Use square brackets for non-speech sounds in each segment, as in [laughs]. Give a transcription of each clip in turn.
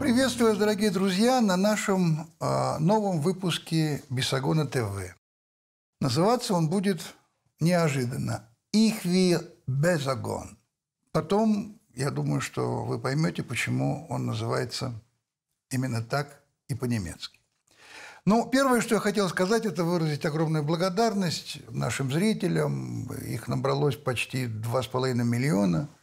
Приветствую вас, дорогие друзья, на нашем э, новом выпуске Бесогона ТВ. Называться он будет неожиданно «Ихви Безогон». Потом, я думаю, что вы поймете, почему он называется именно так и по-немецки. Ну, первое, что я хотел сказать, это выразить огромную благодарность нашим зрителям. Их набралось почти 2,5 миллиона –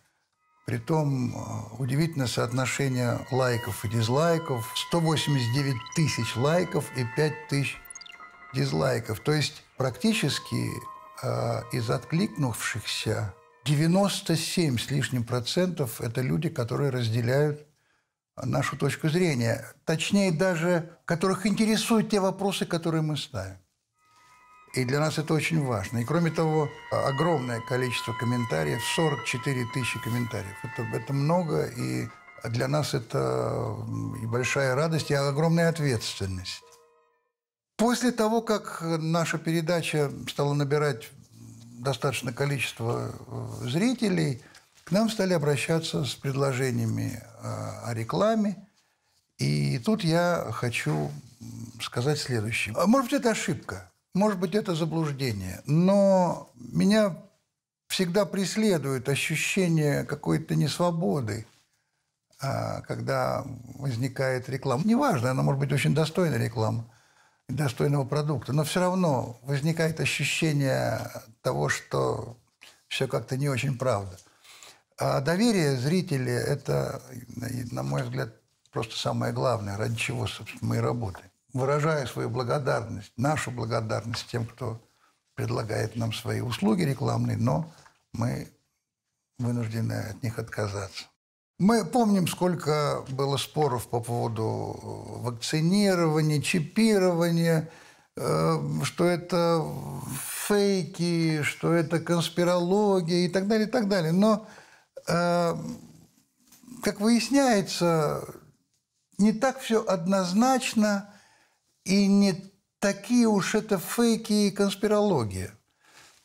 Притом э, удивительное соотношение лайков и дизлайков. 189 тысяч лайков и 5 тысяч дизлайков. То есть практически э, из откликнувшихся 97 с лишним процентов – это люди, которые разделяют нашу точку зрения. Точнее, даже которых интересуют те вопросы, которые мы ставим. И для нас это очень важно. И кроме того, огромное количество комментариев, 44 тысячи комментариев. Это, это много, и для нас это и большая радость, и огромная ответственность. После того, как наша передача стала набирать достаточное количество э, зрителей, к нам стали обращаться с предложениями э, о рекламе. И тут я хочу сказать следующее. Может быть, это ошибка. Может быть, это заблуждение, но меня всегда преследует ощущение какой-то несвободы, а, когда возникает реклама. Неважно, она может быть очень достойная реклама, достойного продукта, но все равно возникает ощущение того, что все как-то не очень правда. А доверие зрителя – это, на мой взгляд, просто самое главное, ради чего, собственно, мы и работаем выражаю свою благодарность, нашу благодарность тем, кто предлагает нам свои услуги рекламные, но мы вынуждены от них отказаться. Мы помним, сколько было споров по поводу вакцинирования, чипирования, э, что это фейки, что это конспирология и так далее, и так далее. Но, э, как выясняется, не так все однозначно – и не такие уж это фейки и конспирология.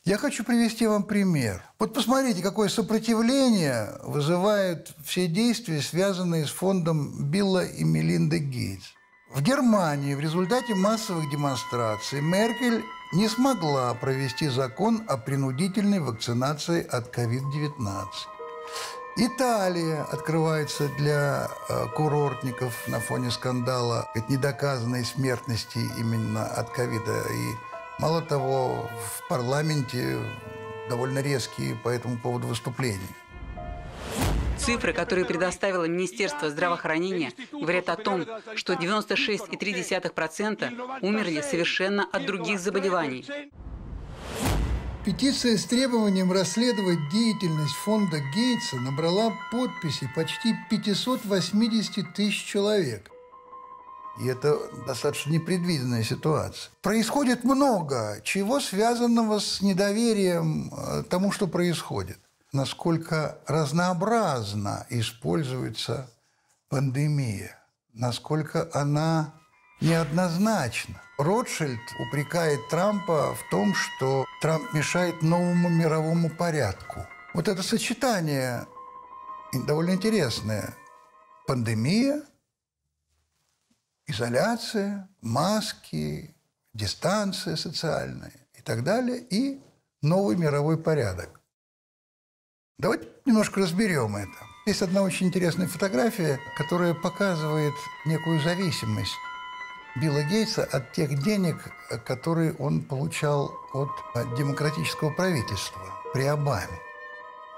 Я хочу привести вам пример. Вот посмотрите, какое сопротивление вызывают все действия, связанные с фондом Билла и Мелинды Гейтс. В Германии в результате массовых демонстраций Меркель не смогла провести закон о принудительной вакцинации от COVID-19. Италия открывается для э, курортников на фоне скандала недоказанной смертности именно от ковида. И мало того, в парламенте довольно резкие по этому поводу выступления. Цифры, которые предоставило Министерство здравоохранения, говорят о том, что 96,3% умерли совершенно от других заболеваний. Петиция с требованием расследовать деятельность фонда Гейтса набрала подписи почти 580 тысяч человек. И это достаточно непредвиденная ситуация. Происходит много чего, связанного с недоверием э, тому, что происходит. Насколько разнообразно используется пандемия, насколько она неоднозначна. Ротшильд упрекает Трампа в том, что Трамп мешает новому мировому порядку. Вот это сочетание довольно интересное. Пандемия, изоляция, маски, дистанция социальная и так далее, и новый мировой порядок. Давайте немножко разберем это. Есть одна очень интересная фотография, которая показывает некую зависимость Билла Гейтса от тех денег, которые он получал от демократического правительства при Обаме.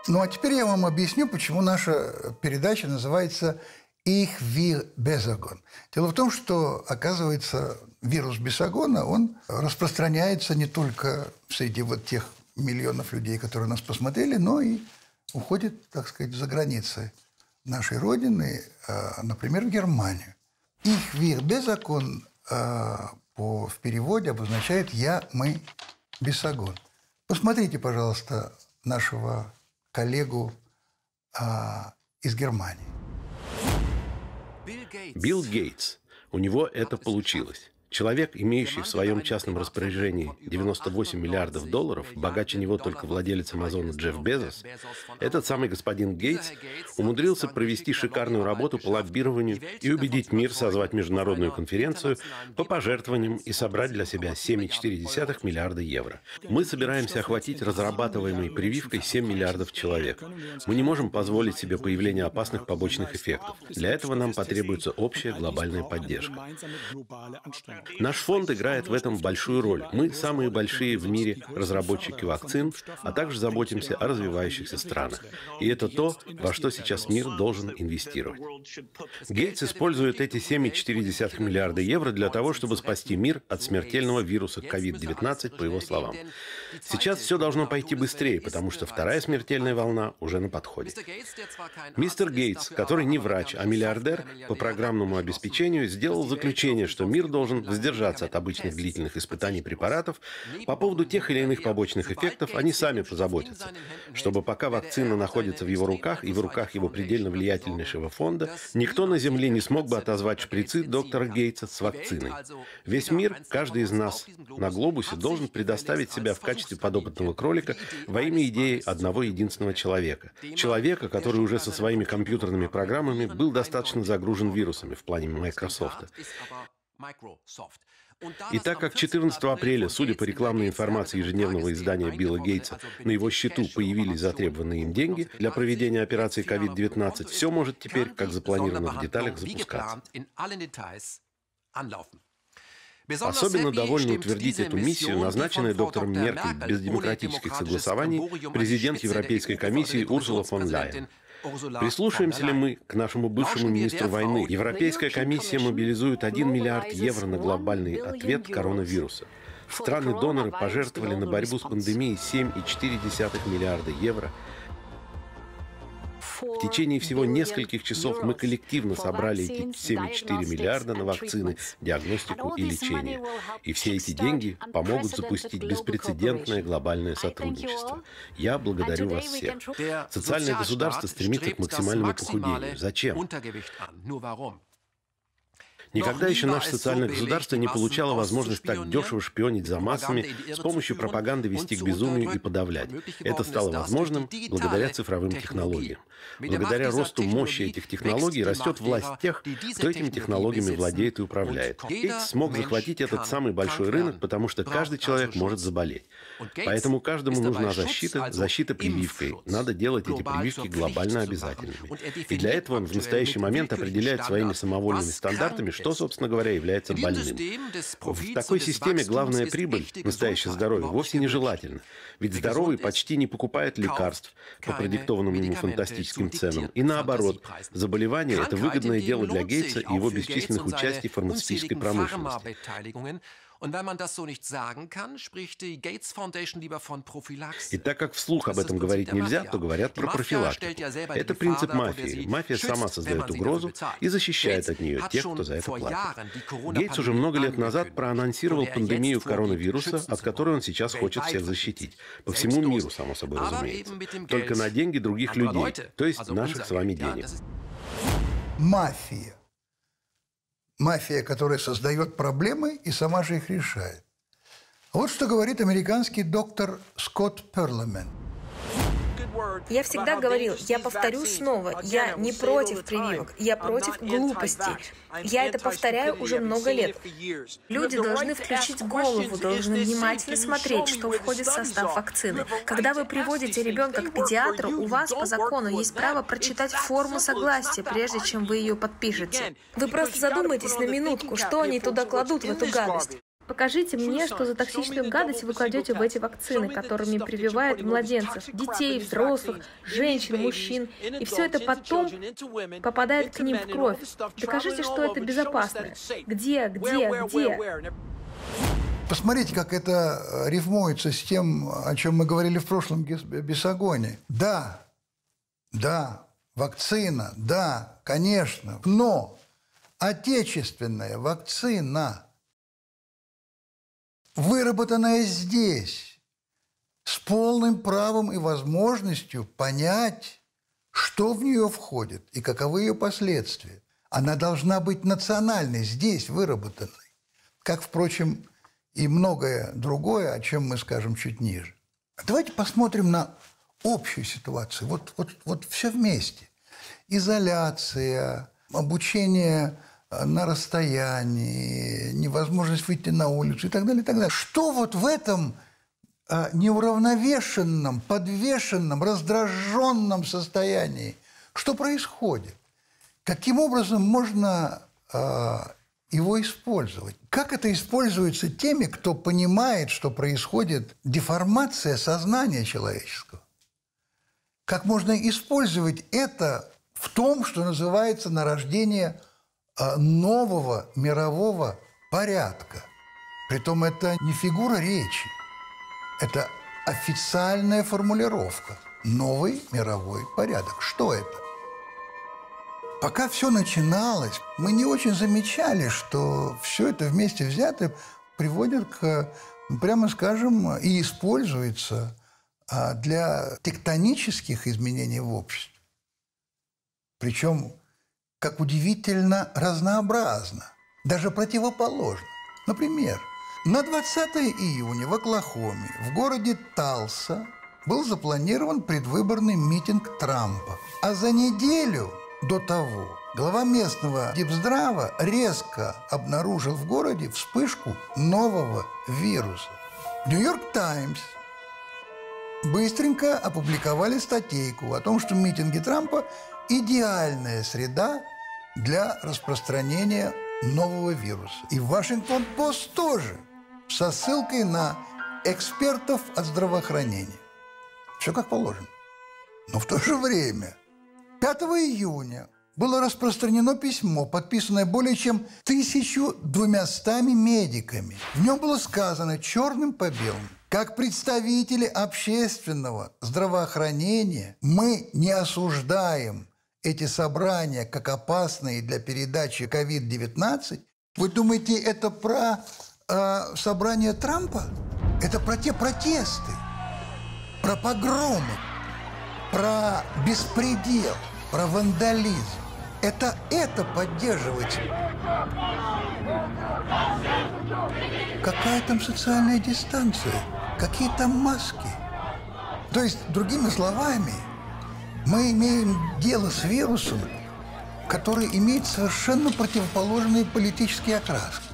Ну а теперь я вам объясню, почему наша передача называется «Их вир безогон». Дело в том, что, оказывается, вирус бесогона, он распространяется не только среди вот тех миллионов людей, которые нас посмотрели, но и уходит, так сказать, за границы нашей Родины, а, например, в Германию. Их вир безокон а, по, в переводе обозначает «я, мы, бесогон». Посмотрите, пожалуйста, нашего коллегу а, из Германии. Билл Гейтс. У него это получилось. Человек, имеющий в своем частном распоряжении 98 миллиардов долларов, богаче него только владелец Амазона Джефф Безос, этот самый господин Гейтс умудрился провести шикарную работу по лоббированию и убедить мир созвать международную конференцию по пожертвованиям и собрать для себя 7,4 миллиарда евро. Мы собираемся охватить разрабатываемой прививкой 7 миллиардов человек. Мы не можем позволить себе появление опасных побочных эффектов. Для этого нам потребуется общая глобальная поддержка. Наш фонд играет в этом большую роль. Мы самые большие в мире разработчики вакцин, а также заботимся о развивающихся странах. И это то, во что сейчас мир должен инвестировать. Гейтс использует эти 7,4 миллиарда евро для того, чтобы спасти мир от смертельного вируса COVID-19, по его словам. Сейчас все должно пойти быстрее, потому что вторая смертельная волна уже на подходе. Мистер Гейтс, который не врач, а миллиардер, по программному обеспечению сделал заключение, что мир должен воздержаться от обычных длительных испытаний препаратов. По поводу тех или иных побочных эффектов они сами позаботятся. Чтобы пока вакцина находится в его руках и в руках его предельно влиятельнейшего фонда, никто на Земле не смог бы отозвать шприцы доктора Гейтса с вакциной. Весь мир, каждый из нас на глобусе должен предоставить себя в качестве подопытного кролика во имя идеи одного единственного человека. Человека, который уже со своими компьютерными программами был достаточно загружен вирусами в плане Microsoft. И так как 14 апреля, судя по рекламной информации ежедневного издания Билла Гейтса, на его счету появились затребованные им деньги для проведения операции COVID-19, все может теперь, как запланировано в деталях, запускаться. Особенно довольно утвердить эту миссию, назначенная доктором Меркель без демократических согласований президент Европейской комиссии Урсула фон Ляйен. Прислушаемся ли мы к нашему бывшему министру войны? Европейская комиссия мобилизует 1 миллиард евро на глобальный ответ коронавируса. Страны-доноры пожертвовали на борьбу с пандемией 7,4 миллиарда евро – в течение всего нескольких часов мы коллективно собрали эти 7,4 миллиарда на вакцины, диагностику и лечение. И все эти деньги помогут запустить беспрецедентное глобальное сотрудничество. Я благодарю вас всех. Социальное государство стремится к максимальному похудению. Зачем? Никогда еще наше социальное государство не получало возможность так дешево шпионить за массами, с помощью пропаганды вести к безумию и подавлять. Это стало возможным благодаря цифровым технологиям. Благодаря росту мощи этих технологий растет власть тех, кто этими технологиями владеет и управляет. Гейтс смог захватить этот самый большой рынок, потому что каждый человек может заболеть. Поэтому каждому нужна защита, защита прививкой. Надо делать эти прививки глобально обязательными. И для этого он в настоящий момент определяет своими самовольными стандартами, что, собственно говоря, является больным. В такой системе главная прибыль, настоящее здоровье, вовсе нежелательна. Ведь здоровый почти не покупает лекарств по продиктованным ему фантастическим ценам. И наоборот, заболевание – это выгодное дело для Гейтса и его бесчисленных участий в фармацевтической промышленности. Und wenn man das so nicht sagen kann, spricht die Gates Foundation lieber von Prophylaxe. И так как вслух об этом говорить нельзя, то говорят про профилактику. Это принцип мафии. Мафия сама создает угрозу и защищает от нее тех, кто за это платит. Гейтс уже много лет назад проанонсировал пандемию коронавируса, от которой он сейчас хочет всех защитить. По всему миру, само собой разумеется. Только на деньги других людей, то есть наших с вами денег. Мафия мафия, которая создает проблемы и сама же их решает. Вот что говорит американский доктор Скотт Перламен – я всегда говорил, я повторю снова, я не против прививок, я против глупостей. Я это повторяю уже много лет. Люди должны включить голову, должны внимательно смотреть, что входит в состав вакцины. Когда вы приводите ребенка к педиатру, у вас по закону есть право прочитать форму согласия, прежде чем вы ее подпишете. Вы просто задумайтесь на минутку, что они туда кладут в эту гадость. Покажите мне, что за токсичную гадость вы кладете в эти вакцины, которыми прививают младенцев, детей, взрослых, женщин, мужчин. И все это потом попадает к ним в кровь. Докажите, что это безопасно. Где, где, где? Посмотрите, как это э, рифмуется с тем, о чем мы говорили в прошлом бесогоне. Да, да, вакцина, да, конечно, но отечественная вакцина – выработанная здесь, с полным правом и возможностью понять, что в нее входит и каковы ее последствия. Она должна быть национальной, здесь выработанной. как, впрочем, и многое другое, о чем мы скажем чуть ниже. Давайте посмотрим на общую ситуацию. Вот, вот, вот все вместе. Изоляция, обучение на расстоянии, невозможность выйти на улицу и так далее, и так далее. Что вот в этом э, неуравновешенном, подвешенном, раздраженном состоянии, что происходит? Каким образом можно э, его использовать? Как это используется теми, кто понимает, что происходит деформация сознания человеческого? Как можно использовать это в том, что называется нарождение а, нового мирового порядка. Притом это не фигура речи, это официальная формулировка. Новый мировой порядок. Что это? Пока все начиналось, мы не очень замечали, что все это вместе взятое приводит к, прямо скажем, и используется а, для тектонических изменений в обществе. Причем, как удивительно разнообразно, даже противоположно. Например, на 20 июня в Оклахоме, в городе Талса, был запланирован предвыборный митинг Трампа. А за неделю до того глава местного Дипздрава резко обнаружил в городе вспышку нового вируса. Нью-Йорк Таймс быстренько опубликовали статейку о том, что митинги Трампа идеальная среда для распространения нового вируса. И Вашингтон-Пост тоже со ссылкой на экспертов от здравоохранения. Все как положено. Но в то же время 5 июня было распространено письмо, подписанное более чем 1200 медиками. В нем было сказано черным по белому – как представители общественного здравоохранения мы не осуждаем эти собрания как опасные для передачи COVID-19, вы думаете, это про э, собрание Трампа? Это про те протесты, про погромы, про беспредел, про вандализм. Это это поддерживать. Какая там социальная дистанция? Какие там маски? То есть, другими словами, мы имеем дело с вирусом, который имеет совершенно противоположные политические окраски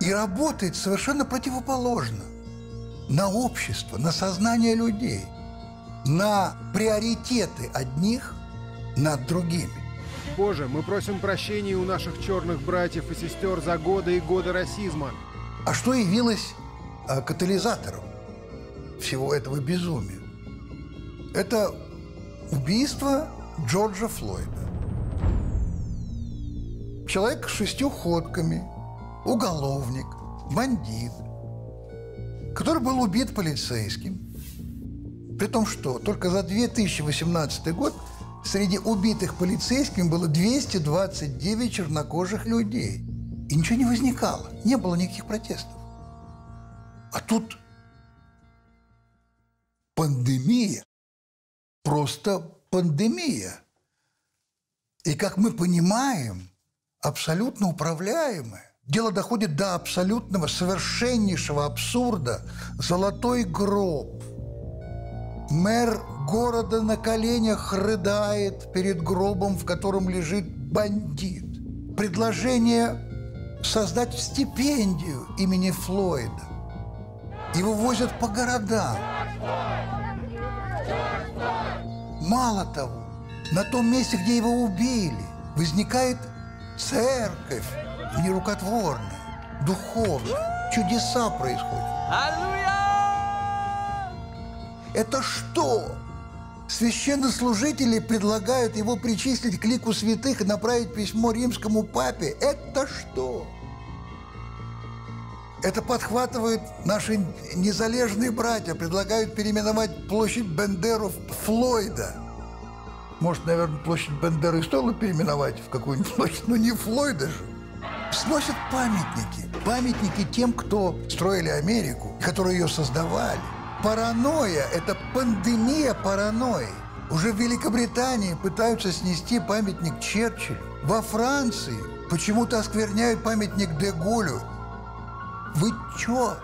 и работает совершенно противоположно на общество, на сознание людей, на приоритеты одних над другими. Боже, мы просим прощения у наших черных братьев и сестер за годы и годы расизма. А что явилось а, катализатором всего этого безумия? Это Убийство Джорджа Флойда. Человек с шестью ходками, уголовник, бандит, который был убит полицейским. При том, что только за 2018 год среди убитых полицейским было 229 чернокожих людей. И ничего не возникало, не было никаких протестов. А тут пандемия просто пандемия. И, как мы понимаем, абсолютно управляемая. Дело доходит до абсолютного, совершеннейшего абсурда. Золотой гроб. Мэр города на коленях рыдает перед гробом, в котором лежит бандит. Предложение создать стипендию имени Флойда. Его возят по городам. Мало того, на том месте, где его убили, возникает церковь нерукотворная, духовная. Чудеса происходят. Это что? Священнослужители предлагают его причислить к лику святых и направить письмо римскому папе. Это что? Это подхватывают наши незалежные братья, предлагают переименовать площадь Бендеру в Флойда. Может, наверное, площадь Бендеры стоило переименовать в какую-нибудь площадь, но не Флойда же. Сносят памятники. Памятники тем, кто строили Америку, которые ее создавали. Паранойя – это пандемия паранойи. Уже в Великобритании пытаются снести памятник Черчиллю. Во Франции почему-то оскверняют памятник Деголю Вы чё?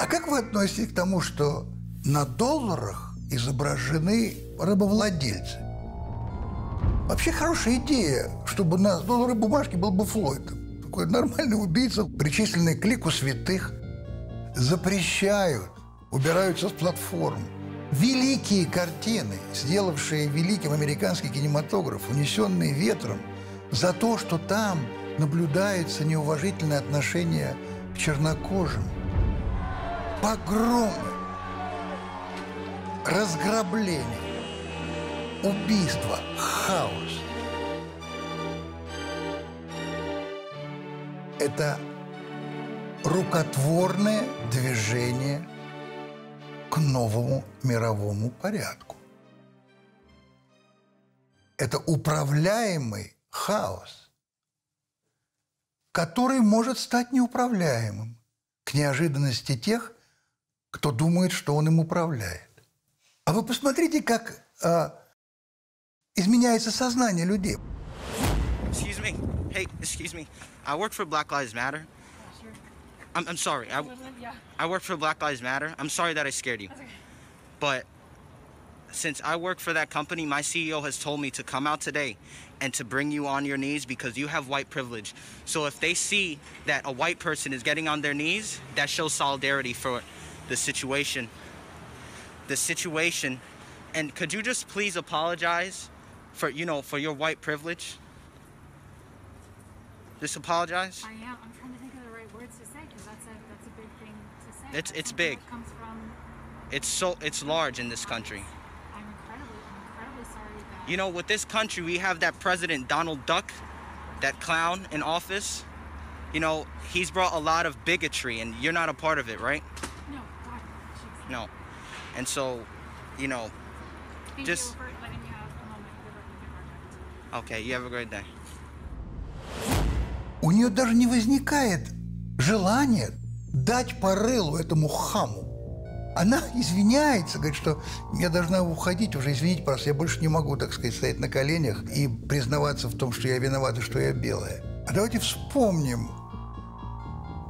А как вы относитесь к тому, что на долларах изображены рабовладельцы? Вообще хорошая идея, чтобы на доллары бумажки был бы Флойд. Такой нормальный убийца, причисленный к лику святых. Запрещают, убираются с платформ. Великие картины, сделавшие великим американский кинематограф, унесенные ветром, за то, что там наблюдается неуважительное отношение чернокожим. Погромы, разграбление, убийство, хаос. Это рукотворное движение к новому мировому порядку. Это управляемый хаос, который может стать неуправляемым к неожиданности тех, кто думает, что он им управляет. А вы посмотрите, как а, изменяется сознание людей. Excuse me. Hey, excuse me. I work for Black Lives Matter. I'm, I'm sorry. I, I work for Black Lives Matter. I'm sorry that I scared you. But since I work for that company, my CEO has told me to come out today and to bring you on your knees because you have white privilege. So if they see that a white person is getting on their knees, that shows solidarity for the situation. The situation. And could you just please apologize for, you know, for your white privilege? Just apologize? I am. I'm trying to think of the right words to say because that's a that's a big thing to say. It's- it's big. what comes from. It's so it's large in this country. I'm incredibly, I'm incredibly sorry that. You know, with this country, we have that president Donald Duck, that clown in office. You know, he's brought a lot of bigotry, and you're not a part of it, right? no, God, jeez. No. And so, you know, Thank just- you for letting me have a moment with the project. okay. You have a great day. У нее даже не возникает желания дать по рылу этому хаму. Она извиняется, говорит, что я должна уходить уже, извините, просто я больше не могу, так сказать, стоять на коленях и признаваться в том, что я виновата, что я белая. А давайте вспомним,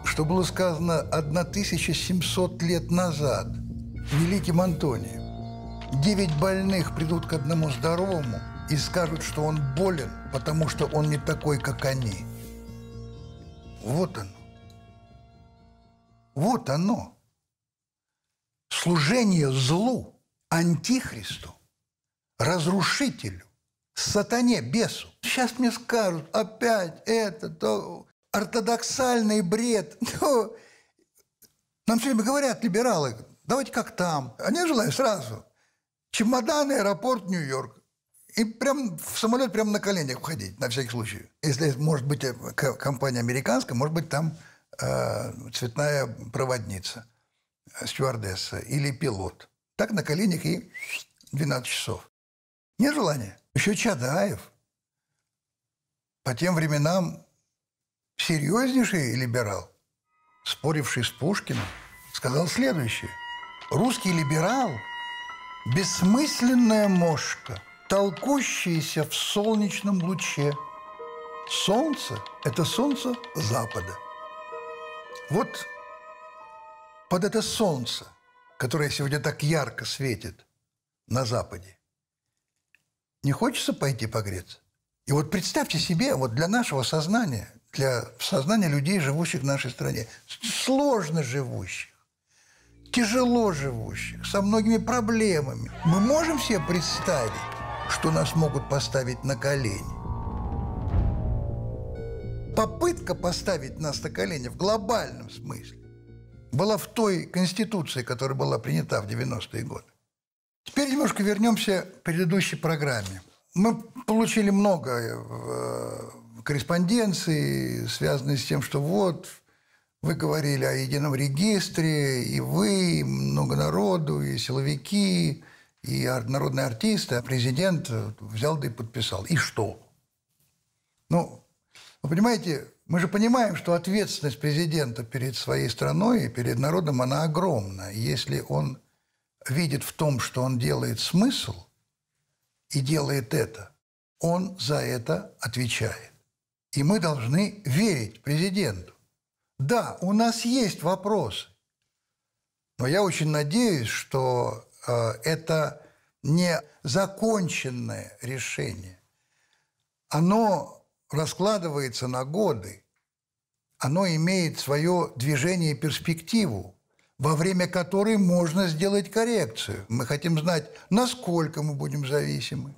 что было сказано 1700 лет назад великим Антонием. Девять больных придут к одному здоровому и скажут, что он болен, потому что он не такой, как они. Вот оно. Вот оно. Служение злу, антихристу, разрушителю, сатане, бесу. Сейчас мне скажут, опять это, то ортодоксальный бред. [laughs] Ну, нам все время говорят, либералы, давайте как там. А не желаю сразу. Чемодан, аэропорт, Нью-Йорк. И прям в самолет прям на коленях входить, на всякий случай. Если, может быть, э, компания американская, может быть, там э, цветная проводница, стюардесса или пилот. Так на коленях и 12 часов. Нет желания? Еще Чадаев. По тем временам серьезнейший либерал, споривший с Пушкиным, сказал следующее. Русский либерал – бессмысленная мошка, толкущаяся в солнечном луче. Солнце – это солнце Запада. Вот под это солнце, которое сегодня так ярко светит на Западе, не хочется пойти погреться? И вот представьте себе, вот для нашего сознания, для сознания людей, живущих в нашей стране, сложно живущих, тяжело живущих, со многими проблемами, мы можем себе представить, что нас могут поставить на колени? Попытка поставить нас на колени в глобальном смысле была в той конституции, которая была принята в 90-е годы. Теперь немножко вернемся к предыдущей программе. Мы получили много э, корреспонденции, связанной с тем, что вот вы говорили о едином регистре, и вы, и много народу, и силовики, и ар- народные артисты, а президент взял да и подписал. И что? Ну, вы понимаете, мы же понимаем, что ответственность президента перед своей страной и перед народом, она огромна. Если он видит в том, что он делает смысл и делает это, он за это отвечает. И мы должны верить президенту. Да, у нас есть вопросы. Но я очень надеюсь, что э, это не законченное решение. Оно раскладывается на годы. Оно имеет свое движение и перспективу, во время которой можно сделать коррекцию. Мы хотим знать, насколько мы будем зависимы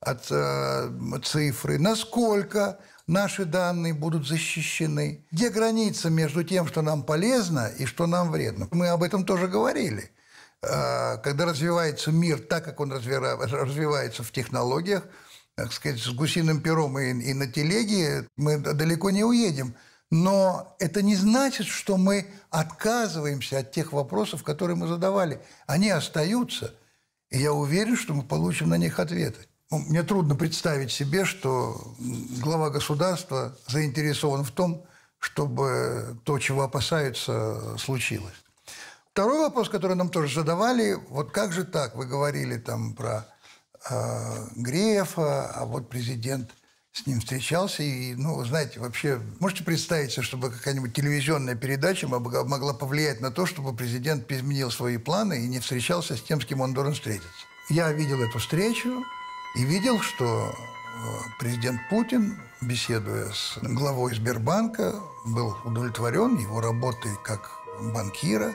от э, цифры, насколько наши данные будут защищены, где граница между тем, что нам полезно и что нам вредно. Мы об этом тоже говорили. Э, когда развивается мир так, как он развивается в технологиях, так сказать, с гусиным пером и, и на телеге, мы далеко не уедем. Но это не значит, что мы отказываемся от тех вопросов, которые мы задавали. Они остаются, и я уверен, что мы получим на них ответы. Ну, мне трудно представить себе, что глава государства заинтересован в том, чтобы то, чего опасаются, случилось. Второй вопрос, который нам тоже задавали, вот как же так, вы говорили там про э, Грефа, а вот президент с ним встречался, и, ну, знаете, вообще, можете представить чтобы какая-нибудь телевизионная передача могла повлиять на то, чтобы президент изменил свои планы и не встречался с тем, с кем он должен встретиться. Я видел эту встречу, и видел, что э, президент Путин, беседуя с главой Сбербанка, был удовлетворен его работой как банкира.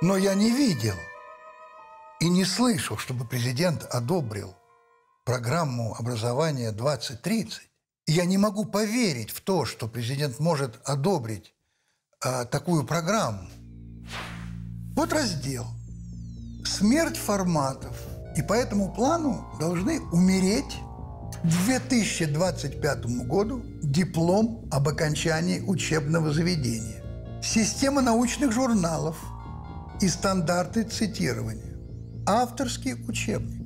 Но я не видел и не слышал, чтобы президент одобрил программу образования 2030. я не могу поверить в то, что президент может одобрить а, такую программу. Вот раздел «Смерть форматов» – и по этому плану должны умереть к 2025 году диплом об окончании учебного заведения, система научных журналов и стандарты цитирования, авторский учебник.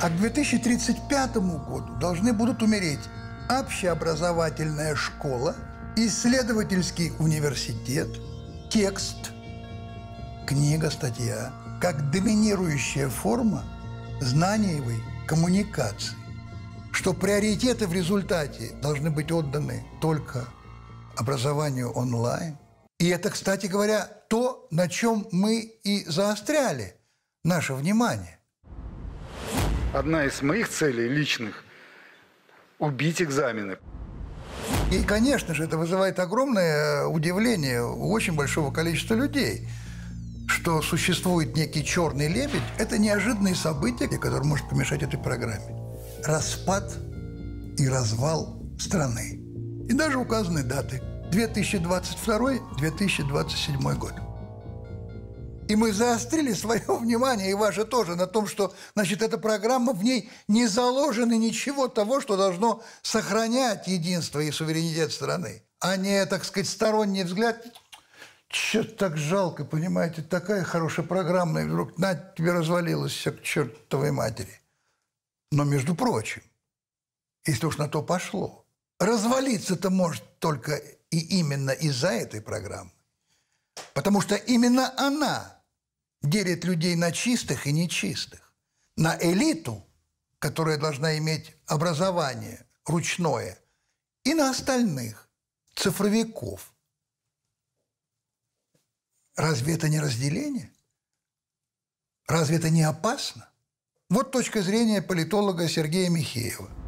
А к 2035 году должны будут умереть общеобразовательная школа, исследовательский университет, текст, книга, статья, как доминирующая форма знаниевой коммуникации, что приоритеты в результате должны быть отданы только образованию онлайн. И это, кстати говоря, то, на чем мы и заостряли наше внимание. Одна из моих целей личных – убить экзамены. И, конечно же, это вызывает огромное удивление у очень большого количества людей – что существует некий черный лебедь, это неожиданные события, которые может помешать этой программе. Распад и развал страны. И даже указаны даты. 2022-2027 год. И мы заострили свое внимание, и ваше тоже, на том, что, значит, эта программа, в ней не заложено ничего того, что должно сохранять единство и суверенитет страны, а не, так сказать, сторонний взгляд что-то так жалко, понимаете, такая хорошая программа, и вдруг на тебе развалилась все к чертовой матери. Но, между прочим, если уж на то пошло, развалиться-то может только и именно из-за этой программы. Потому что именно она делит людей на чистых и нечистых. На элиту, которая должна иметь образование ручное, и на остальных, цифровиков, Разве это не разделение? Разве это не опасно? Вот точка зрения политолога Сергея Михеева –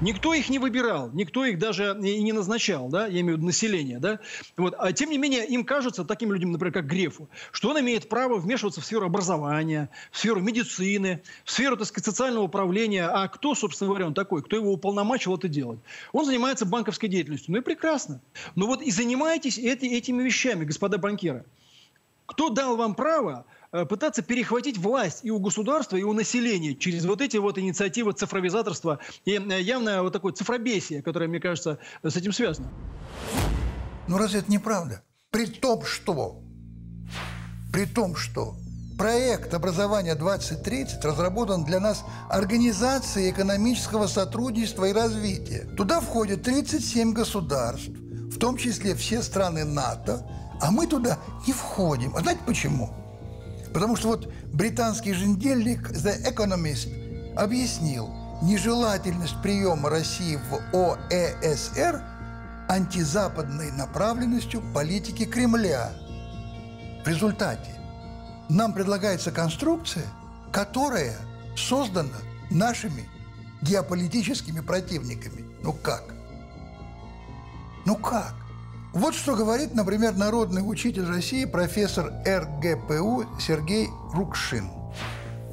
Никто их не выбирал, никто их даже и не назначал, да, я имею в виду население, да. Вот. А тем не менее, им кажется, таким людям, например, как Грефу, что он имеет право вмешиваться в сферу образования, в сферу медицины, в сферу, так сказать, социального управления. А кто, собственно говоря, он такой? Кто его уполномочил это делать? Он занимается банковской деятельностью. Ну и прекрасно. Но вот и занимайтесь эти, этими вещами, господа банкиры. Кто дал вам право пытаться перехватить власть и у государства, и у населения через вот эти вот инициативы цифровизаторства и э, явное вот такое цифробесие, которое, мне кажется, с этим связано. Ну разве это неправда? При том, что, при том, что проект образования 2030 разработан для нас Организацией экономического сотрудничества и развития. Туда входят 37 государств, в том числе все страны НАТО, а мы туда не входим. А знаете почему? Потому что вот британский еженедельник The Economist объяснил нежелательность приема России в ОЭСР антизападной направленностью политики Кремля. В результате нам предлагается конструкция, которая создана нашими геополитическими противниками. Ну как? Ну как? Вот что говорит, например, народный учитель России, профессор РГПУ Сергей Рукшин.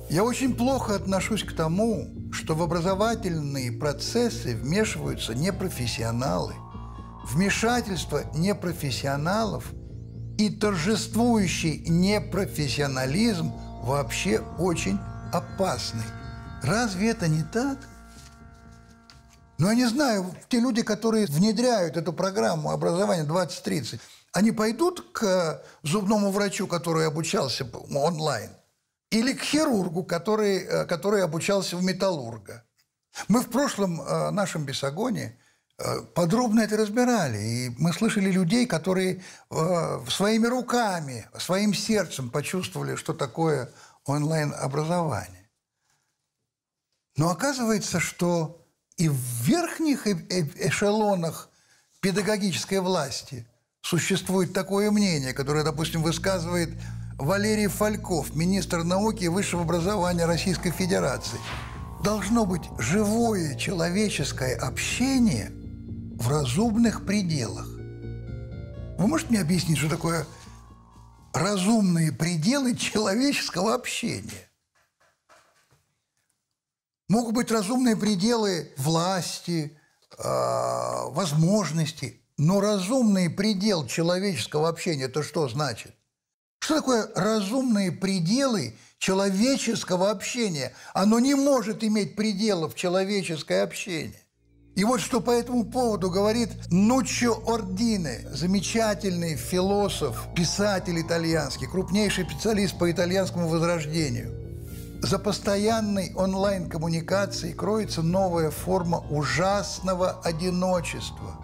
Я очень плохо отношусь к тому, что в образовательные процессы вмешиваются непрофессионалы. Вмешательство непрофессионалов и торжествующий непрофессионализм вообще очень опасный. Разве это не так? Ну, я не знаю, те люди, которые внедряют эту программу образования 2030, они пойдут к зубному врачу, который обучался онлайн, или к хирургу, который, э, который обучался в металлурга. Мы в прошлом э, нашем бесогоне э, подробно это разбирали. И мы слышали людей, которые своими руками, своим сердцем почувствовали, что такое онлайн-образование. Но оказывается, что и в верхних эшелонах педагогической власти существует такое мнение, которое, допустим, высказывает Валерий Фальков, министр науки и высшего образования Российской Федерации. Должно быть живое человеческое общение в разумных пределах. Вы можете мне объяснить, что такое разумные пределы человеческого общения? Могут быть разумные пределы власти, э, возможностей, но разумный предел человеческого общения – это что значит? Что такое разумные пределы человеческого общения? Оно не может иметь пределов человеческое общение. И вот что по этому поводу говорит Нуччо Ордине, замечательный философ, писатель итальянский, крупнейший специалист по итальянскому возрождению – за постоянной онлайн-коммуникацией кроется новая форма ужасного одиночества.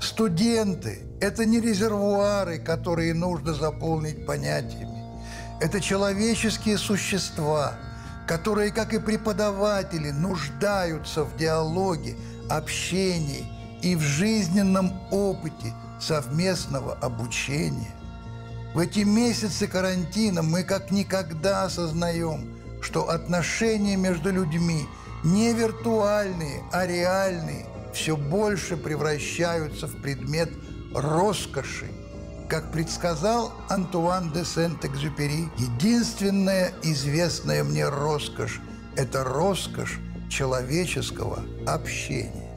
Студенты – это не резервуары, которые нужно заполнить понятиями. Это человеческие существа, которые, как и преподаватели, нуждаются в диалоге, общении и в жизненном опыте совместного обучения. В эти месяцы карантина мы как никогда осознаем – что отношения между людьми не виртуальные, а реальные, все больше превращаются в предмет роскоши. Как предсказал Антуан де Сент-Экзюпери, единственная известная мне роскошь – это роскошь человеческого общения.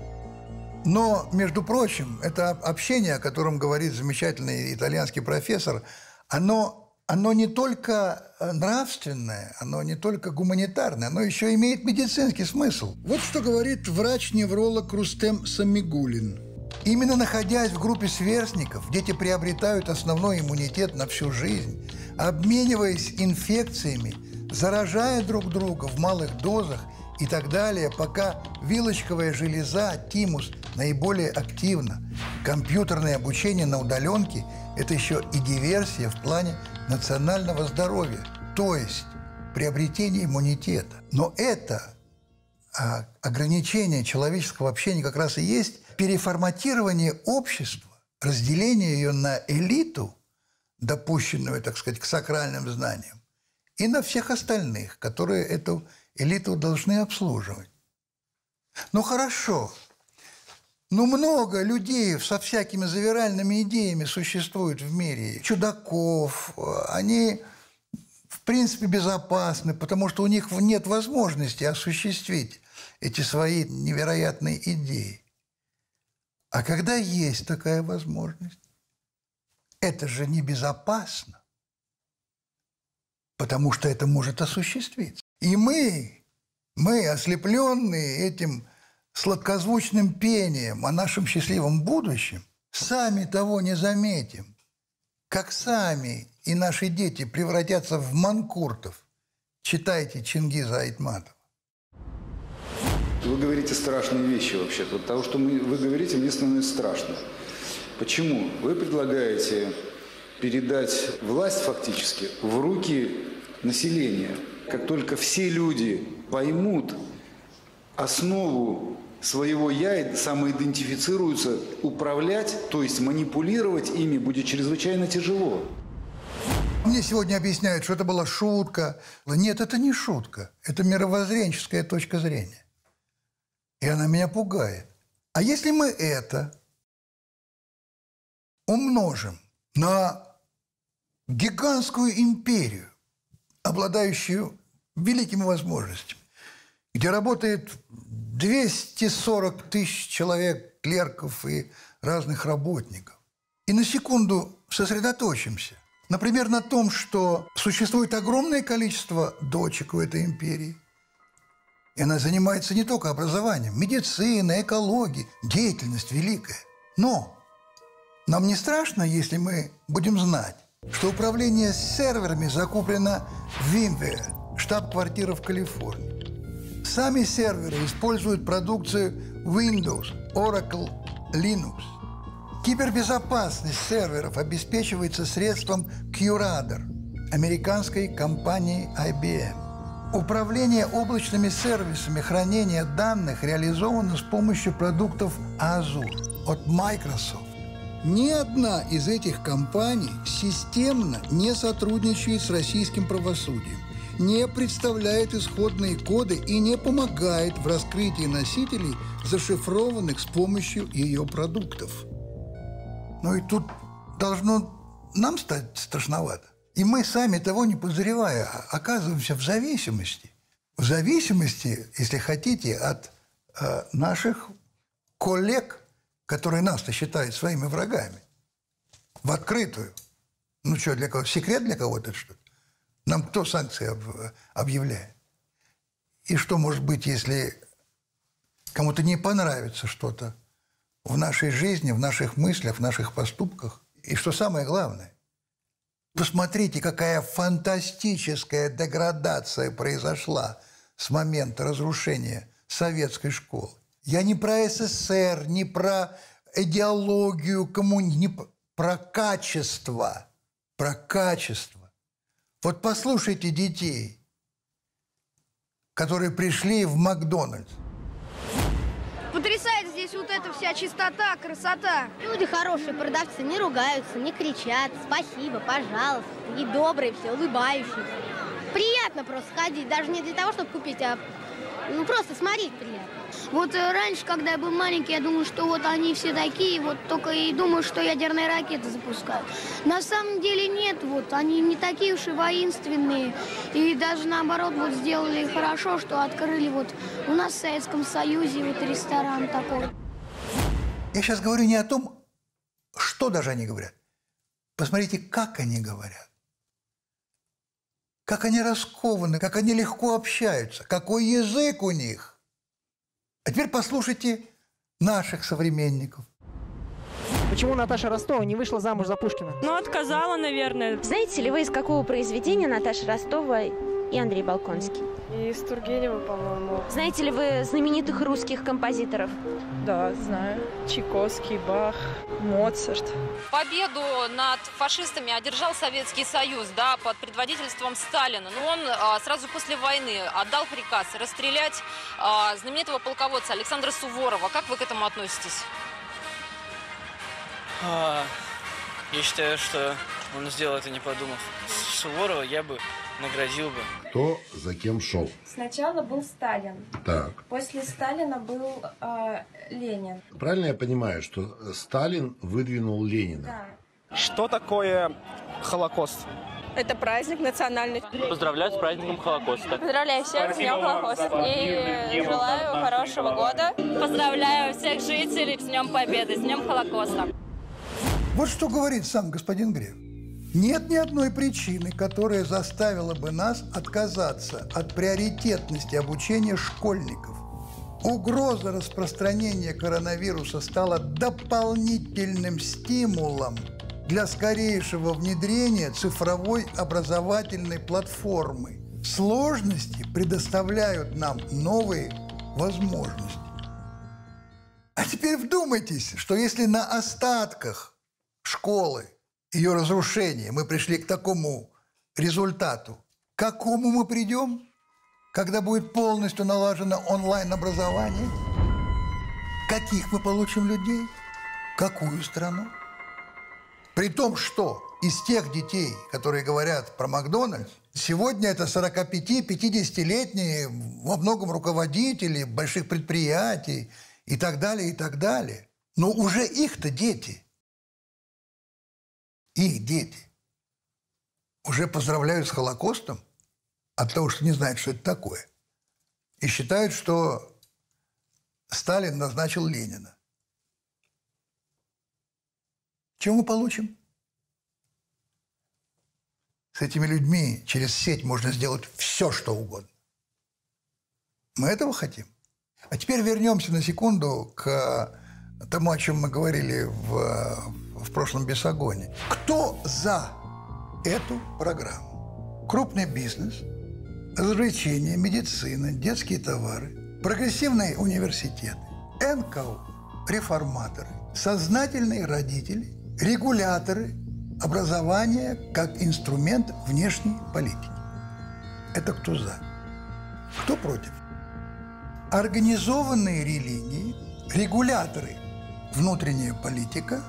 Но, между прочим, это общение, о котором говорит замечательный итальянский профессор, оно оно не только э, нравственное, оно не только гуманитарное, оно еще имеет медицинский смысл. Вот что говорит врач-невролог Рустем Самигулин. Именно находясь в группе сверстников, дети приобретают основной иммунитет на всю жизнь, обмениваясь инфекциями, заражая друг друга в малых дозах и так далее, пока вилочковая железа, тимус, наиболее активна. Компьютерное обучение на удаленке – это еще и диверсия в плане национального здоровья, то есть приобретение иммунитета. Но это а, ограничение человеческого общения как раз и есть переформатирование общества, разделение ее на элиту, допущенную, так сказать, к сакральным знаниям, и на всех остальных, которые эту элиту должны обслуживать. Ну хорошо, ну, много людей со всякими завиральными идеями существует в мире. Чудаков. Они, в принципе, безопасны, потому что у них нет возможности осуществить эти свои невероятные идеи. А когда есть такая возможность, это же небезопасно, потому что это может осуществиться. И мы, мы, ослепленные этим сладкозвучным пением о нашем счастливом будущем, сами того не заметим, как сами и наши дети превратятся в манкуртов. Читайте Чингиза Айтматова. Вы говорите страшные вещи вообще-то. От того, что вы говорите, мне становится страшно. Почему? Вы предлагаете передать власть фактически в руки населения. Как только все люди поймут основу своего «я» самоидентифицируются, управлять, то есть манипулировать ими будет чрезвычайно тяжело. Мне сегодня объясняют, что это была шутка. Нет, это не шутка. Это мировоззренческая точка зрения. И она меня пугает. А если мы это умножим на гигантскую империю, обладающую великими возможностями, где работает 240 тысяч человек, клерков и разных работников. И на секунду сосредоточимся. Например, на том, что существует огромное количество дочек у этой империи. И она занимается не только образованием, медициной, экологией, деятельность великая. Но нам не страшно, если мы будем знать, что управление серверами закуплено в Вимве, штаб-квартира в Калифорнии. Сами серверы используют продукцию Windows, Oracle, Linux. Кибербезопасность серверов обеспечивается средством QRadar американской компании IBM. Управление облачными сервисами хранения данных реализовано с помощью продуктов Azure от Microsoft. Ни одна из этих компаний системно не сотрудничает с российским правосудием, не представляет исходные коды и не помогает в раскрытии носителей, зашифрованных с помощью ее продуктов. Ну и тут должно нам стать страшновато. И мы сами того не подозревая оказываемся в зависимости. В зависимости, если хотите, от э, наших коллег – которые нас-то считают своими врагами, в открытую. Ну что, для кого? Секрет для кого-то, что ли? Нам кто санкции объявляет? И что может быть, если кому-то не понравится что-то в нашей жизни, в наших мыслях, в наших поступках? И что самое главное, посмотрите, какая фантастическая деградация произошла с момента разрушения советской школы. Я не про СССР, не про идеологию коммунизма, не про качество. Про качество. Вот послушайте детей, которые пришли в Макдональдс. Потрясает здесь вот эта вся чистота, красота. Люди хорошие, продавцы не ругаются, не кричат. Спасибо, пожалуйста. И добрые все, улыбающиеся. Приятно просто ходить, даже не для того, чтобы купить, а ну просто смотреть приятно. Вот э, раньше, когда я был маленький, я думал, что вот они все такие, вот только и думаю, что ядерные ракеты запускают. На самом деле нет, вот они не такие уж и воинственные. И даже наоборот вот сделали хорошо, что открыли вот у нас в Советском Союзе вот ресторан такой. Я сейчас говорю не о том, что даже они говорят. Посмотрите, как они говорят. Как они раскованы, как они легко общаются, какой язык у них. А теперь послушайте наших современников. Почему Наташа Ростова не вышла замуж за Пушкина? Ну, отказала, наверное. Знаете ли вы, из какого произведения Наташа Ростова и Андрей Балконский? Из Тургенева, по-моему. Знаете ли вы знаменитых русских композиторов? Да, знаю. Чайковский, Бах, Моцарт. Победу над фашистами одержал Советский Союз, да, под предводительством Сталина. Но он а, сразу после войны отдал приказ расстрелять а, знаменитого полководца Александра Суворова. Как вы к этому относитесь? А, я считаю, что он сделал это не подумав. Суворова я бы наградил бы. Кто за кем шел? Сначала был Сталин. Так. После Сталина был э, Ленин. Правильно я понимаю, что Сталин выдвинул Ленина? Да. Что такое Холокост? Это праздник национальный. Поздравляю с праздником Холокоста. Поздравляю всех с Днем Холокоста. И желаю хорошего года. Поздравляю всех жителей с Днем Победы, с Днем Холокоста. Вот что говорит сам господин Греф. Нет ни одной причины, которая заставила бы нас отказаться от приоритетности обучения школьников. Угроза распространения коронавируса стала дополнительным стимулом для скорейшего внедрения цифровой образовательной платформы. Сложности предоставляют нам новые возможности. А теперь вдумайтесь, что если на остатках школы ее разрушение, мы пришли к такому результату. К какому мы придем, когда будет полностью налажено онлайн-образование? Каких мы получим людей? Какую страну? При том, что из тех детей, которые говорят про Макдональдс, сегодня это 45-50-летние, во многом руководители больших предприятий и так далее, и так далее. Но уже их-то дети, их дети, уже поздравляют с Холокостом от того, что не знают, что это такое. И считают, что Сталин назначил Ленина. Чем мы получим? С этими людьми через сеть можно сделать все, что угодно. Мы этого хотим. А теперь вернемся на секунду к тому, о чем мы говорили в, в прошлом Бесогоне. Кто за эту программу? Крупный бизнес, развлечения, медицина, детские товары, прогрессивные университеты, НКО, реформаторы, сознательные родители, регуляторы – образование как инструмент внешней политики. Это кто за? Кто против? Организованные религии, регуляторы, внутренняя политика,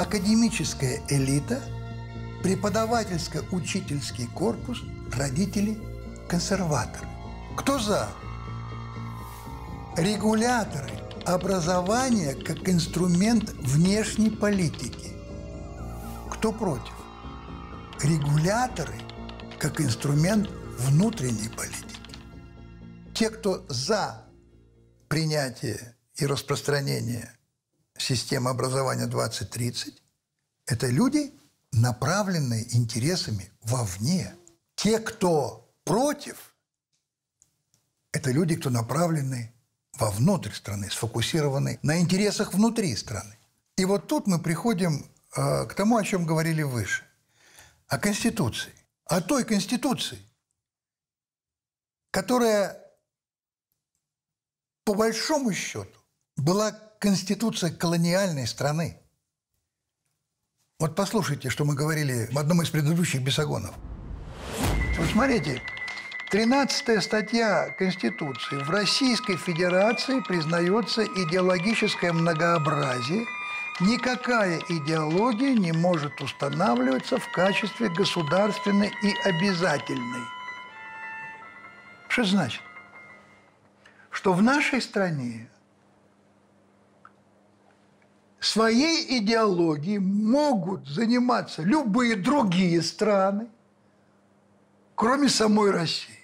академическая элита, преподавательско-учительский корпус, родители, консерваторы. Кто за? Регуляторы образования как инструмент внешней политики кто против? Регуляторы как инструмент внутренней политики. Те, кто за принятие и распространение системы образования 2030, это люди, направленные интересами вовне. Те, кто против, это люди, кто направлены вовнутрь страны, сфокусированы на интересах внутри страны. И вот тут мы приходим Э, к тому, о чем говорили выше, о Конституции, о той Конституции, которая по большому счету была Конституция колониальной страны. Вот послушайте, что мы говорили в одном из предыдущих бесогонов. Вот смотрите, 13 статья Конституции. В Российской Федерации признается идеологическое многообразие – Никакая идеология не может устанавливаться в качестве государственной и обязательной. Что значит? Что в нашей стране своей идеологией могут заниматься любые другие страны, кроме самой России.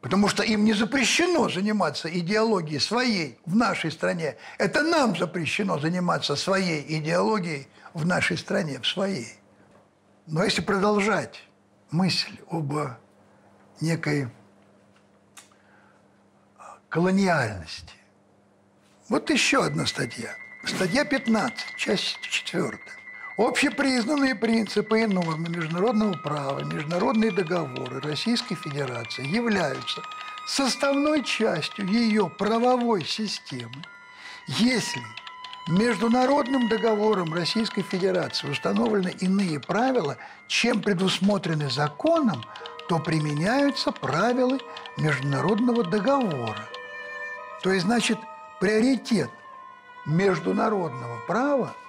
Потому что им не запрещено заниматься идеологией своей в нашей стране. Это нам запрещено заниматься своей идеологией в нашей стране, в своей. Но если продолжать мысль об некой колониальности, вот еще одна статья. Статья 15, часть 4. Общепризнанные принципы и нормы международного права, международные договоры Российской Федерации являются составной частью ее правовой системы, если международным договором Российской Федерации установлены иные правила, чем предусмотрены законом, то применяются правила международного договора. То есть, значит, приоритет международного права –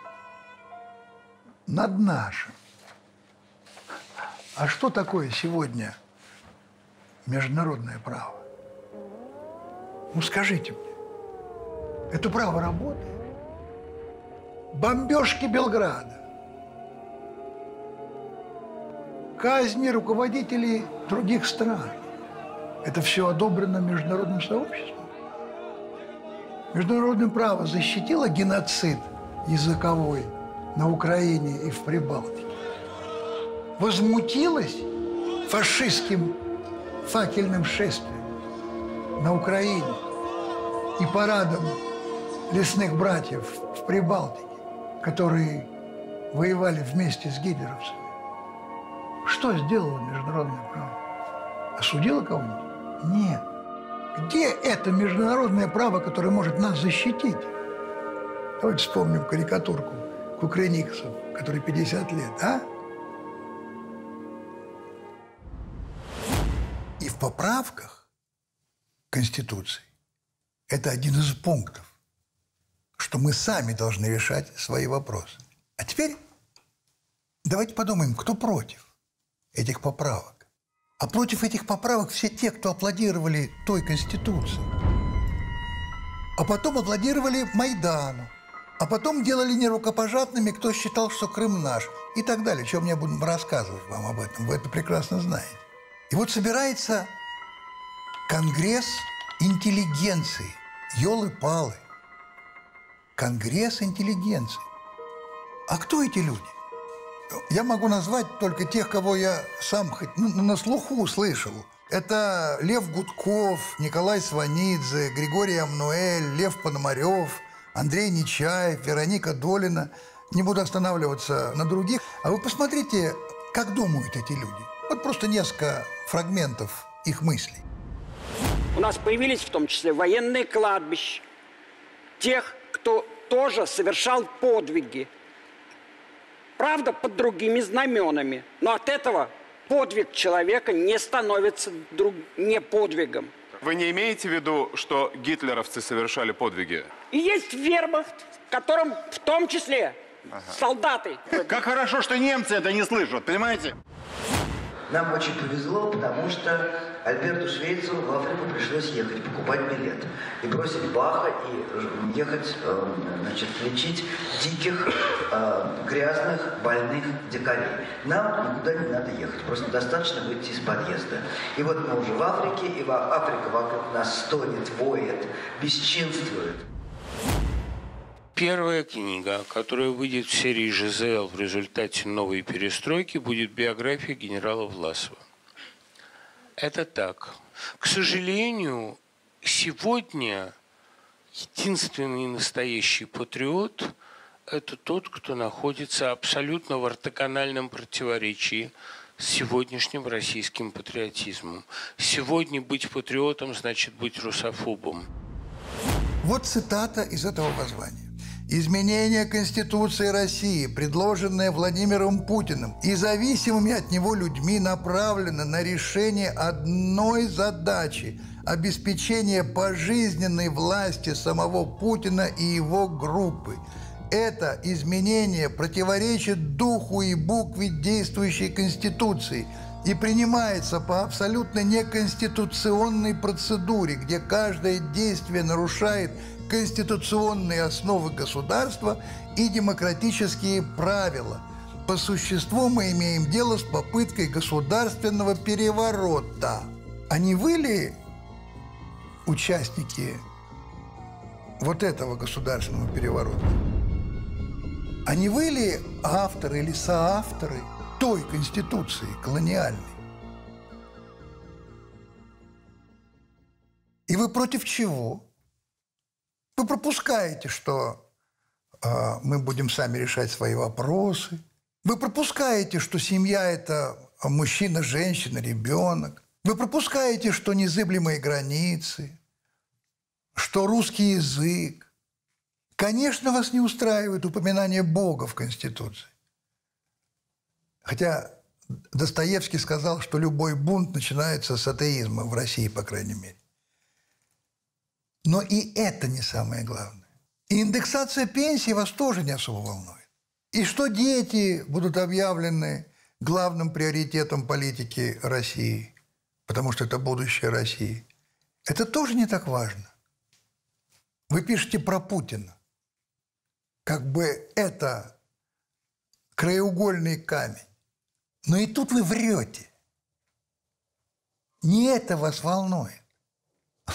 над нашим. А что такое сегодня международное право? Ну скажите мне, это право работает? Бомбежки Белграда, казни руководителей других стран. Это все одобрено международным сообществом. Международное право защитило геноцид языковой – на Украине и в Прибалтике, возмутилась фашистским факельным шествием на Украине и парадом лесных братьев в Прибалтике, которые воевали вместе с гитлеровцами. Что сделало международное право? Осудило кого-нибудь? Нет. Где это международное право, которое может нас защитить? Давайте вспомним карикатурку Кукрыниксов, который 50 лет, а? И в поправках Конституции это один из пунктов. что мы сами должны решать свои вопросы. А теперь давайте подумаем, кто против этих поправок. А против этих поправок все те, кто аплодировали той Конституции. А потом аплодировали Майдану. А потом делали нерукопожатными, кто считал, что Крым наш. И так далее. Чем мне буду рассказывать вам об этом. Вы это прекрасно знаете. И вот собирается Конгресс интеллигенции. Елы-палы. Конгресс интеллигенции. А кто эти люди? Я могу назвать только тех, кого я сам хоть ну, на слуху слышал. Это Лев Гудков, Николай Сванидзе, Григорий Амнуэль, Лев Пономарев, Андрей Нечаев, Вероника Долина. Не буду останавливаться на других. А вы посмотрите, как думают эти люди. Вот просто несколько фрагментов их мыслей. У нас появились в том числе военные кладбища. Тех, кто тоже совершал подвиги. Правда, под другими знаменами. Но от этого подвиг человека не становится друг... не подвигом. Вы не имеете в виду, что гитлеровцы совершали подвиги? И есть вермахт, в котором в том числе ага. солдаты. Как хорошо, что немцы это не слышат, понимаете? Нам очень повезло, потому что Альберту Швейцу в Африку пришлось ехать, покупать билет. И бросить Баха и ехать, э, значит, лечить диких, э, грязных, больных дикарей. Нам никуда не надо ехать, просто достаточно выйти из подъезда. И вот мы уже в Африке, и Африка вокруг нас стонет, воет, бесчинствует. Первая книга, которая выйдет в серии «ЖЗЛ» в результате новой перестройки, будет биография генерала Власова. Это так. К сожалению, сегодня единственный настоящий патриот – это тот, кто находится абсолютно в ортогональном противоречии с сегодняшним российским патриотизмом. Сегодня быть патриотом значит быть русофобом. Вот цитата из этого воззвания. Изменение Конституции России, предложенное Владимиром Путиным и зависимыми от него людьми, направлено на решение одной задачи – обеспечение пожизненной власти самого Путина и его группы. Это изменение противоречит духу и букве действующей Конституции и принимается по абсолютно неконституционной процедуре, где каждое действие нарушает конституционные основы государства и демократические правила. По существу мы имеем дело с попыткой государственного переворота. А не вы ли участники вот этого государственного переворота? А не вы ли авторы или соавторы той конституции колониальной? И вы против чего? Вы пропускаете, что э, мы будем сами решать свои вопросы. Вы пропускаете, что семья – это мужчина, женщина, ребенок. Вы пропускаете, что незыблемые границы, что русский язык. Конечно, вас не устраивает упоминание Бога в Конституции. Хотя Достоевский сказал, что любой бунт начинается с атеизма, в России, по крайней мере. Но и это не самое главное. И индексация пенсии вас тоже не особо волнует. И что дети будут объявлены главным приоритетом политики России, потому что это будущее России. Это тоже не так важно. Вы пишете про Путина. Как бы это краеугольный камень. Но и тут вы врете. Не это вас волнует.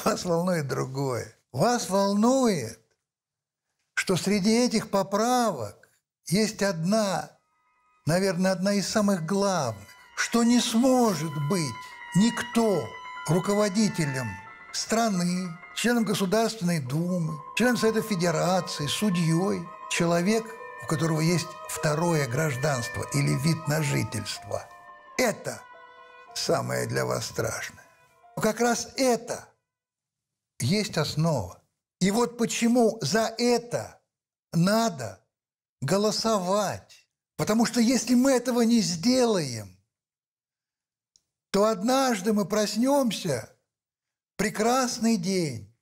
Вас волнует другое. Вас волнует, что среди этих поправок есть одна, наверное, одна из самых главных, что не сможет быть никто руководителем страны, членом Государственной Думы, членом Совета Федерации, судьей, человек, у которого есть второе гражданство или вид на жительство. Это самое для вас страшное. Как раз это – есть основа. И вот почему за это надо голосовать. Потому что если мы этого не сделаем, то однажды мы проснемся, прекрасный день,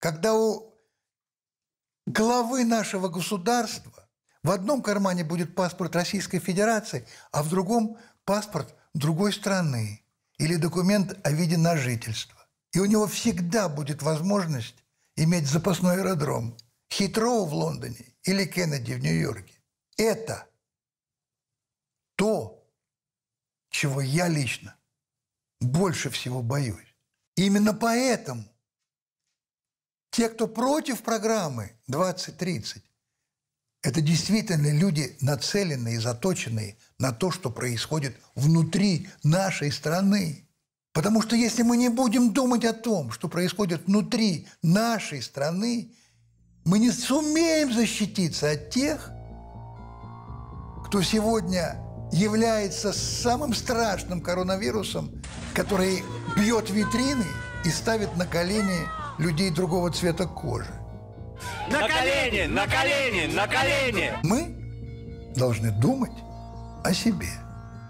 когда у главы нашего государства в одном кармане будет паспорт Российской Федерации, а в другом паспорт другой страны или документ о виде на жительство. И у него всегда будет возможность иметь запасной аэродром Хитроу в Лондоне или Кеннеди в Нью-Йорке. Это то, чего я лично больше всего боюсь. И именно поэтому те, кто против программы 2030, это действительно люди, нацеленные, заточенные на то, что происходит внутри нашей страны. Потому что если мы не будем думать о том, что происходит внутри нашей страны, мы не сумеем защититься от тех, кто сегодня является самым страшным коронавирусом, который бьет витрины и ставит на колени людей другого цвета кожи. На колени, на колени, на колени! Мы должны думать о себе.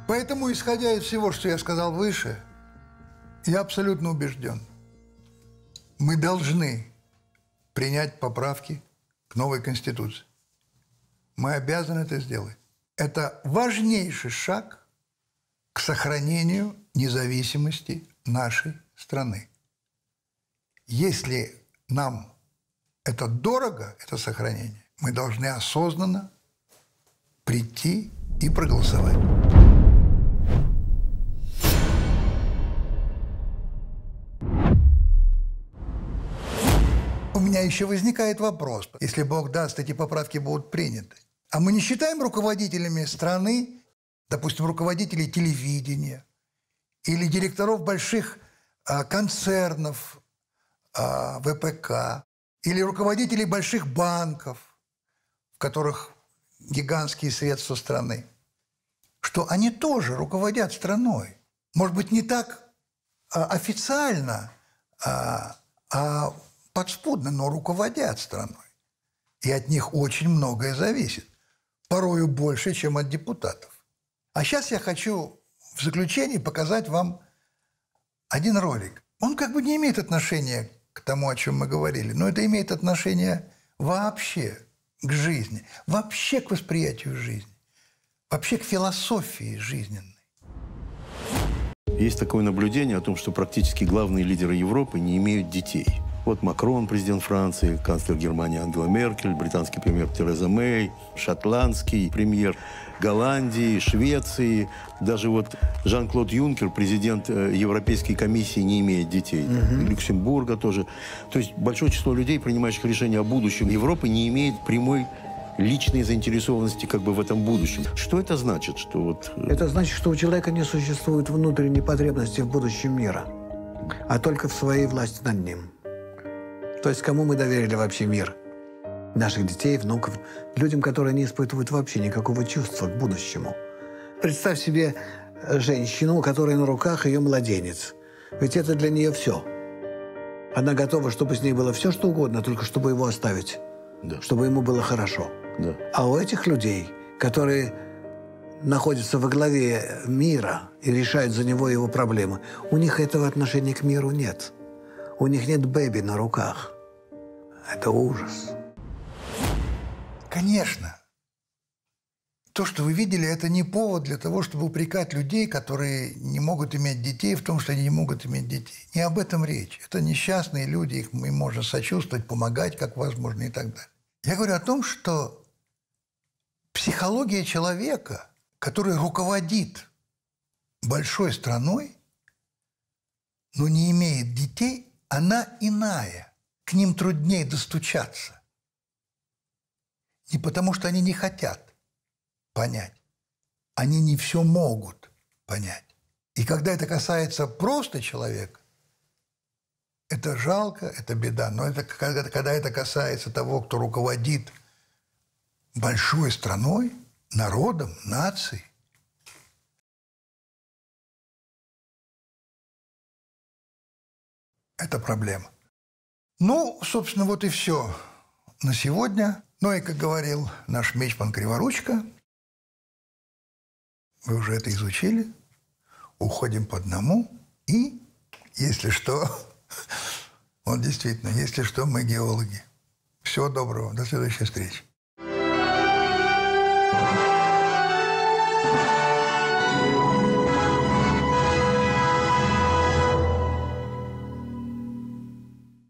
Поэтому, исходя из всего, что я сказал выше, я абсолютно убежден. Мы должны принять поправки к новой Конституции. Мы обязаны это сделать. Это важнейший шаг к сохранению независимости нашей страны. Если нам это дорого, это сохранение, мы должны осознанно прийти и проголосовать. У меня еще возникает вопрос, если Бог даст, эти поправки будут приняты. А мы не считаем руководителями страны, допустим, руководителей телевидения или директоров больших а, концернов а, ВПК, или руководителей больших банков, в которых гигантские средства страны, что они тоже руководят страной. Может быть, не так а, официально, а, а подспудно, но руководят страной. И от них очень многое зависит. Порою больше, чем от депутатов. А сейчас я хочу в заключении показать вам один ролик. Он как бы не имеет отношения к тому, о чем мы говорили. Но это имеет отношение вообще к жизни, вообще к восприятию жизни, вообще к философии жизненной. Есть такое наблюдение о том, что практически главные лидеры Европы не имеют детей. Вот Макрон, президент Франции, канцлер Германии Ангела Меркель, британский премьер Тереза Мэй, шотландский премьер Голландии, Швеции. Даже вот Жан-Клод Юнкер, президент э, Европейской комиссии, не имеет детей. Угу. Люксембурга тоже. То есть большое число людей, принимающих решения о будущем Европы, не имеет прямой личной заинтересованности как бы в этом будущем. Что это значит? Что вот... Э, это значит, что у человека не существует внутренней потребности в будущем мира, а только в своей власти над ним. То есть кому мы доверили вообще мир? Наших детей, внуков, людям, которые не испытывают вообще никакого чувства к будущему. Представь себе э, женщину, у которой на руках ее младенец. Ведь это для нее все. Она готова, чтобы с ней было все, что угодно, только чтобы его оставить. Да. Чтобы ему было хорошо. Да. А у этих людей, которые находятся во главе мира и решают за него его проблемы, у них этого отношения к миру нет. У них нет бэби на руках. Это ужас. Конечно. То, что вы видели, это не повод для того, чтобы упрекать людей, которые не могут иметь детей, в том, что они не могут иметь детей. Не об этом речь. Это несчастные люди, их мы можно сочувствовать, помогать, как возможно, и так далее. Я говорю о том, что психология человека, который руководит большой страной, но не имеет детей, она иная к ним труднее достучаться. Не потому, что они не хотят понять. Они не все могут понять. И когда это касается просто человека, это жалко, это беда. Но это, когда, когда это касается того, кто руководит большой страной, народом, нацией, это проблема. Ну, собственно, вот и все на сегодня. Ну и, как говорил наш мечман Криворучка, вы уже это изучили, уходим по одному, и, если что, [laughs] вот действительно, если что, мы геологи. Все. Всего доброго. До следующей встречи.